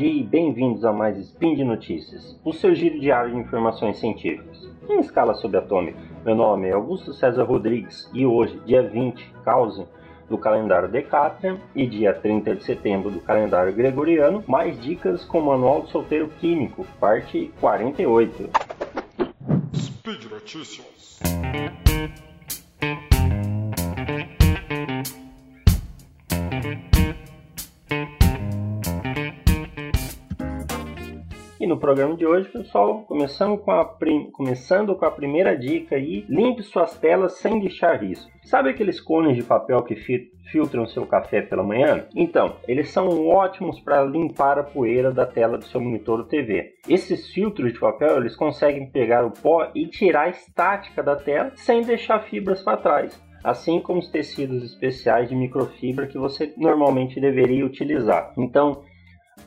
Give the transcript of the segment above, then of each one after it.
dia e bem-vindos a mais Spin de Notícias, o seu giro diário de informações científicas, em escala subatômica. Meu nome é Augusto César Rodrigues e hoje, dia 20, causa do calendário Decatrian e dia 30 de setembro do calendário Gregoriano, mais dicas com o Manual do Solteiro Químico, parte 48. Speed Notícias. E no programa de hoje, pessoal, começando com a, prim... começando com a primeira dica aí, limpe suas telas sem deixar risco. Sabe aqueles cones de papel que fi... filtram seu café pela manhã? Então, eles são ótimos para limpar a poeira da tela do seu monitor ou TV. Esses filtros de papel, eles conseguem pegar o pó e tirar a estática da tela sem deixar fibras para trás assim como os tecidos especiais de microfibra que você normalmente deveria utilizar. Então,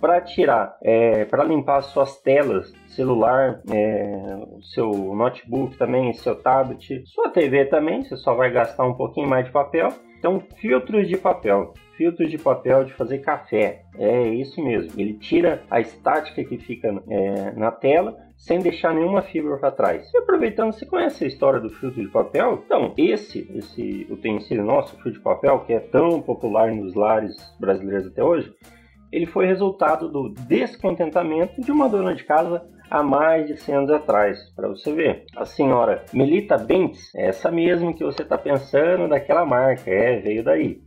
para tirar, é, para limpar suas telas, celular, é, seu notebook também, seu tablet, sua TV também, você só vai gastar um pouquinho mais de papel. Então, filtros de papel. Filtros de papel de fazer café. É isso mesmo. Ele tira a estática que fica é, na tela sem deixar nenhuma fibra para trás. E aproveitando, você conhece a história do filtro de papel? Então, esse, esse utensílio nosso, o filtro de papel, que é tão popular nos lares brasileiros até hoje, ele foi resultado do descontentamento de uma dona de casa há mais de 100 anos atrás, para você ver. A senhora Melita Bentes, essa mesmo que você está pensando daquela marca, é, veio daí.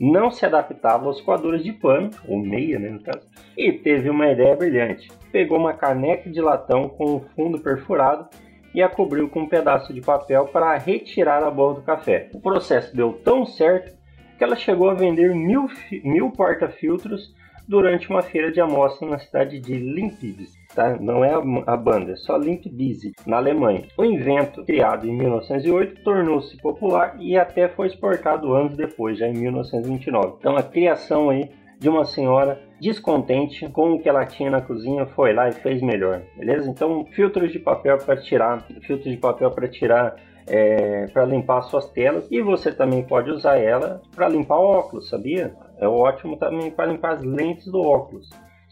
Não se adaptava aos coadores de pano, ou meia, né, no caso, e teve uma ideia brilhante. Pegou uma caneca de latão com o fundo perfurado e a cobriu com um pedaço de papel para retirar a borra do café. O processo deu tão certo que ela chegou a vender mil, mil porta-filtros durante uma feira de amostra na cidade de Limpis, tá? não é a banda, é só Limpbise, na Alemanha. O invento, criado em 1908, tornou-se popular e até foi exportado anos depois, já em 1929. Então a criação aí de uma senhora descontente com o que ela tinha na cozinha foi lá e fez melhor, beleza? Então filtros de papel para tirar, filtros de papel para tirar é, para limpar suas telas e você também pode usar ela para limpar óculos, sabia? É ótimo também para limpar as lentes do óculos.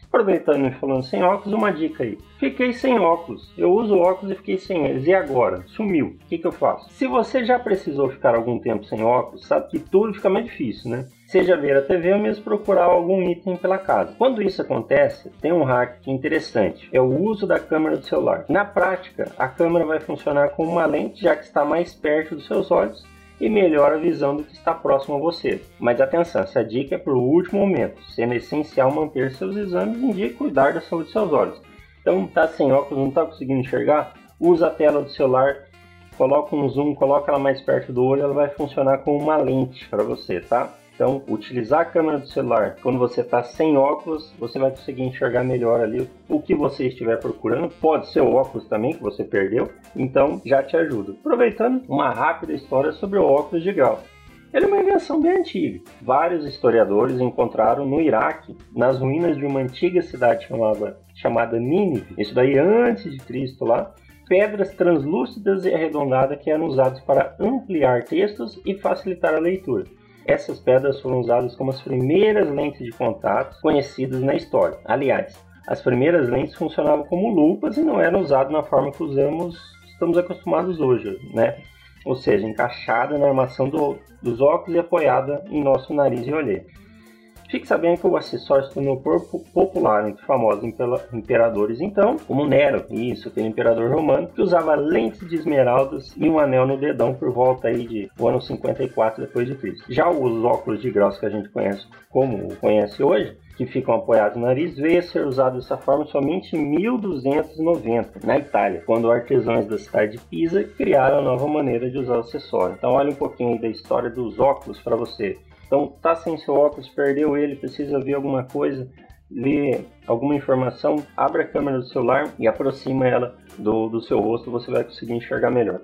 Aproveitando e falando sem óculos, uma dica aí. Fiquei sem óculos. Eu uso óculos e fiquei sem eles. E agora? Sumiu. O que, que eu faço? Se você já precisou ficar algum tempo sem óculos, sabe que tudo fica mais difícil, né? Seja ver a TV ou mesmo procurar algum item pela casa. Quando isso acontece, tem um hack interessante. É o uso da câmera do celular. Na prática, a câmera vai funcionar como uma lente, já que está mais perto dos seus olhos e melhora a visão do que está próximo a você. Mas atenção, essa dica é para o último momento, sendo essencial manter seus exames em dia e cuidar da saúde de seus olhos. Então, tá sem óculos, não está conseguindo enxergar? Usa a tela do celular, coloca um zoom, coloca ela mais perto do olho, ela vai funcionar como uma lente para você, tá? Então, utilizar a câmera do celular quando você está sem óculos, você vai conseguir enxergar melhor ali o que você estiver procurando. Pode ser o óculos também que você perdeu, então já te ajuda. Aproveitando, uma rápida história sobre o óculos de grau. Ele é uma invenção bem antiga. Vários historiadores encontraram no Iraque, nas ruínas de uma antiga cidade chamada, chamada Nínive, isso daí antes de Cristo lá, pedras translúcidas e arredondadas que eram usadas para ampliar textos e facilitar a leitura. Essas pedras foram usadas como as primeiras lentes de contato conhecidas na história. Aliás, as primeiras lentes funcionavam como lupas e não eram usadas na forma que usamos, estamos acostumados hoje, né? Ou seja, encaixada na armação do, dos óculos e apoiada em nosso nariz e olheira. Fique sabendo que o acessório se tornou popular entre famosos imperadores, então, como Nero, isso, aquele imperador romano, que usava lentes de esmeraldas e um anel no dedão por volta aí de o ano 54 depois de Cristo. Já os óculos de graus que a gente conhece como conhece hoje, que ficam apoiados no nariz, veio a ser usado dessa forma somente em 1290, na Itália, quando artesãos da cidade de Pisa criaram a nova maneira de usar o acessório. Então olha um pouquinho da história dos óculos para você então, tá sem seu óculos, perdeu ele, precisa ver alguma coisa, ler alguma informação, abre a câmera do celular e aproxima ela do, do seu rosto, você vai conseguir enxergar melhor.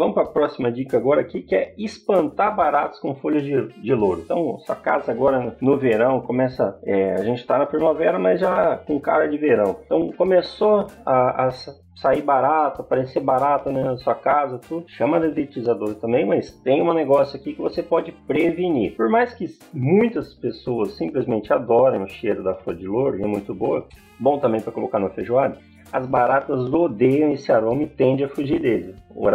Vamos para a próxima dica agora aqui, que é espantar baratos com folhas de, de louro. Então, sua casa agora no verão começa, é, a gente está na primavera, mas já com cara de verão. Então, começou a, a sair barato, aparecer barato né, na sua casa, tudo. Chama dedetizador também, mas tem um negócio aqui que você pode prevenir. Por mais que muitas pessoas simplesmente adorem o cheiro da folha de louro, e é muito boa, bom também para colocar no feijoada, as baratas odeiam esse aroma e tendem a fugir dele. O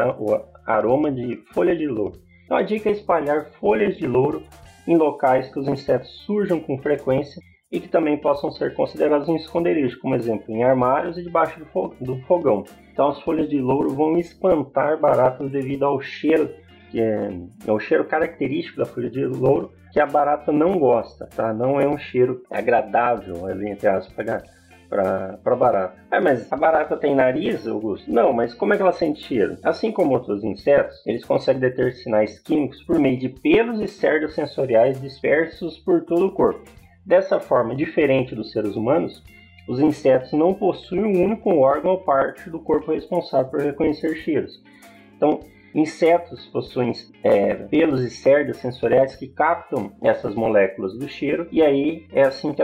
aroma de folha de louro. Então a dica é espalhar folhas de louro em locais que os insetos surjam com frequência e que também possam ser considerados um esconderijo, como exemplo em armários e debaixo do fogão. Então as folhas de louro vão espantar baratas devido ao cheiro, que é, é o cheiro característico da folha de louro, que a barata não gosta, tá? Não é um cheiro agradável, entre aspas, para barata. Ah, mas a barata tem nariz, Augusto? Não, mas como é que ela sente cheiro? Assim como outros insetos, eles conseguem deter sinais químicos por meio de pelos e cerdas sensoriais dispersos por todo o corpo. Dessa forma, diferente dos seres humanos, os insetos não possuem um único órgão ou parte do corpo responsável por reconhecer cheiros. Então, insetos possuem é, pelos e cerdas sensoriais que captam essas moléculas do cheiro e aí é assim que,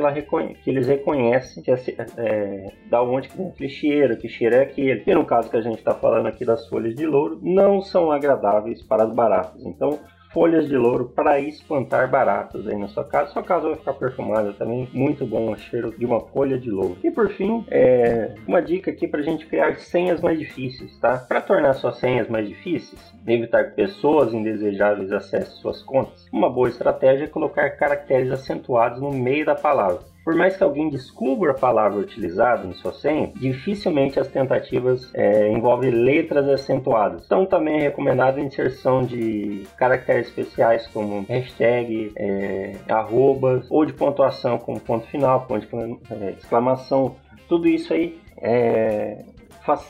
que eles reconhecem que é, é, da onde que vem aquele cheiro, que cheiro é aquele. E no caso que a gente está falando aqui das folhas de louro, não são agradáveis para as baratas. Então, folhas de louro para espantar baratas aí na sua casa. Sua casa vai ficar perfumada também, muito bom o cheiro de uma folha de louro. E por fim, é, uma dica aqui para a gente criar senhas mais difíceis, tá? Para tornar suas senhas mais difíceis, evitar que pessoas indesejáveis acessem suas contas, uma boa estratégia é colocar caracteres acentuados no meio da palavra. Por mais que alguém descubra a palavra utilizada em sua senha, dificilmente as tentativas é, envolvem letras acentuadas. Então também é recomendada a inserção de caracteres especiais como hashtag, é, arrobas ou de pontuação como ponto final, ponto de é, exclamação. Tudo isso aí é,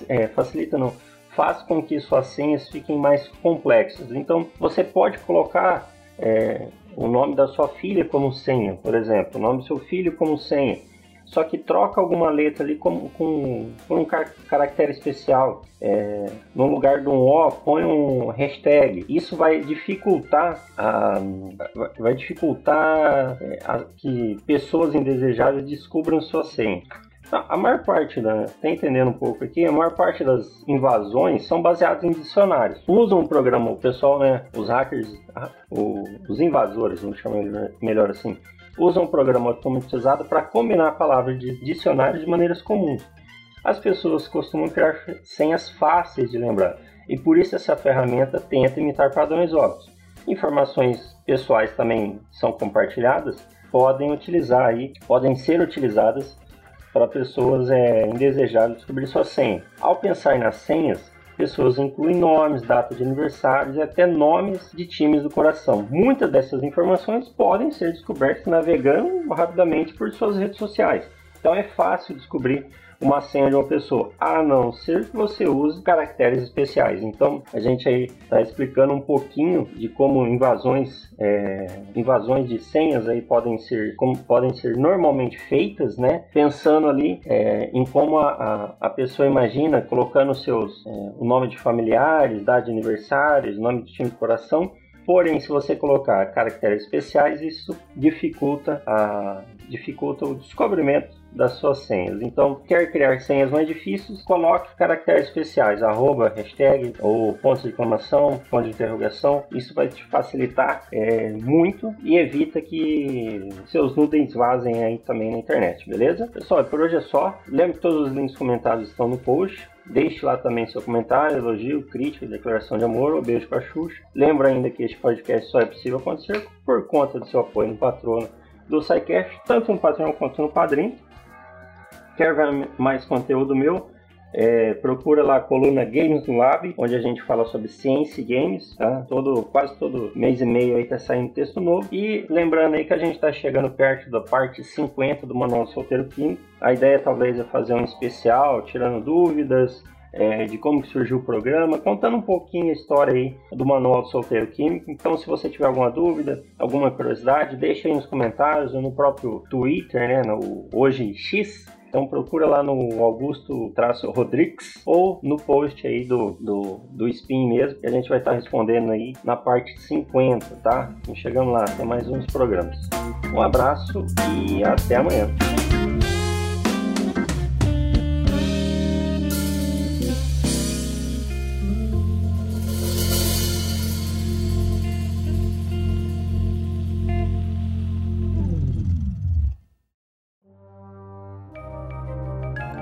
é, facilita não faz com que suas senhas fiquem mais complexas. Então você pode colocar é, o nome da sua filha como senha, por exemplo, o nome do seu filho como senha. Só que troca alguma letra ali com, com, com um car caractere especial. É, no lugar de um O, põe um hashtag. Isso vai dificultar a, vai dificultar é, a, que pessoas indesejáveis descubram sua senha. A maior parte da. Tá entendendo um pouco aqui? A maior parte das invasões são baseadas em dicionários. Usam um programa, o pessoal, né? Os hackers, o, os invasores, vamos chamar melhor assim, usam um programa automatizado para combinar palavras de dicionários de maneiras comuns. As pessoas costumam criar senhas fáceis de lembrar e por isso essa ferramenta tenta imitar padrões óbvios. Informações pessoais também são compartilhadas, podem utilizar aí, podem ser utilizadas para pessoas é, indesejáveis descobrir sua senha. Ao pensar nas senhas, pessoas incluem nomes, data de aniversários e até nomes de times do coração. Muitas dessas informações podem ser descobertas navegando rapidamente por suas redes sociais. Então é fácil descobrir uma senha de uma pessoa, a não ser que você use caracteres especiais. Então a gente aí está explicando um pouquinho de como invasões, é, invasões de senhas aí podem ser, como podem ser normalmente feitas, né? Pensando ali é, em como a, a, a, pessoa imagina colocando seus é, o nome de familiares, data de aniversários, nome de time de coração Porém, se você colocar caracteres especiais, isso dificulta, a, dificulta o descobrimento das suas senhas. Então, quer criar senhas mais difíceis, coloque caracteres especiais, arroba, hashtag ou ponto de exclamação, ponto de interrogação. Isso vai te facilitar é, muito e evita que seus nudens vazem aí também na internet, beleza? Pessoal, por hoje é só. Lembre que todos os links comentados estão no post. Deixe lá também seu comentário, elogio, crítica, declaração de amor ou beijo para Xuxa. Lembra ainda que este podcast só é possível acontecer por conta do seu apoio no patrono do SciCast, tanto no Patreon quanto no Padrim. Quer ver mais conteúdo meu? É, procura lá a coluna Games no Lab, onde a gente fala sobre ciência e games, tá? Todo, quase todo mês e meio aí tá saindo texto novo. E lembrando aí que a gente está chegando perto da parte 50 do Manual Solteiro Químico. A ideia talvez é fazer um especial, tirando dúvidas, é, de como surgiu o programa, contando um pouquinho a história aí do Manual do Solteiro Químico. Então, se você tiver alguma dúvida, alguma curiosidade, deixa aí nos comentários ou no próprio Twitter, né, no Hoje X, Então procura lá no Augusto Traço Rodrigues ou no post aí do, do, do Spin mesmo, que a gente vai estar respondendo aí na parte 50, tá? Então chegamos lá, tem mais uns programas. Um abraço e até amanhã.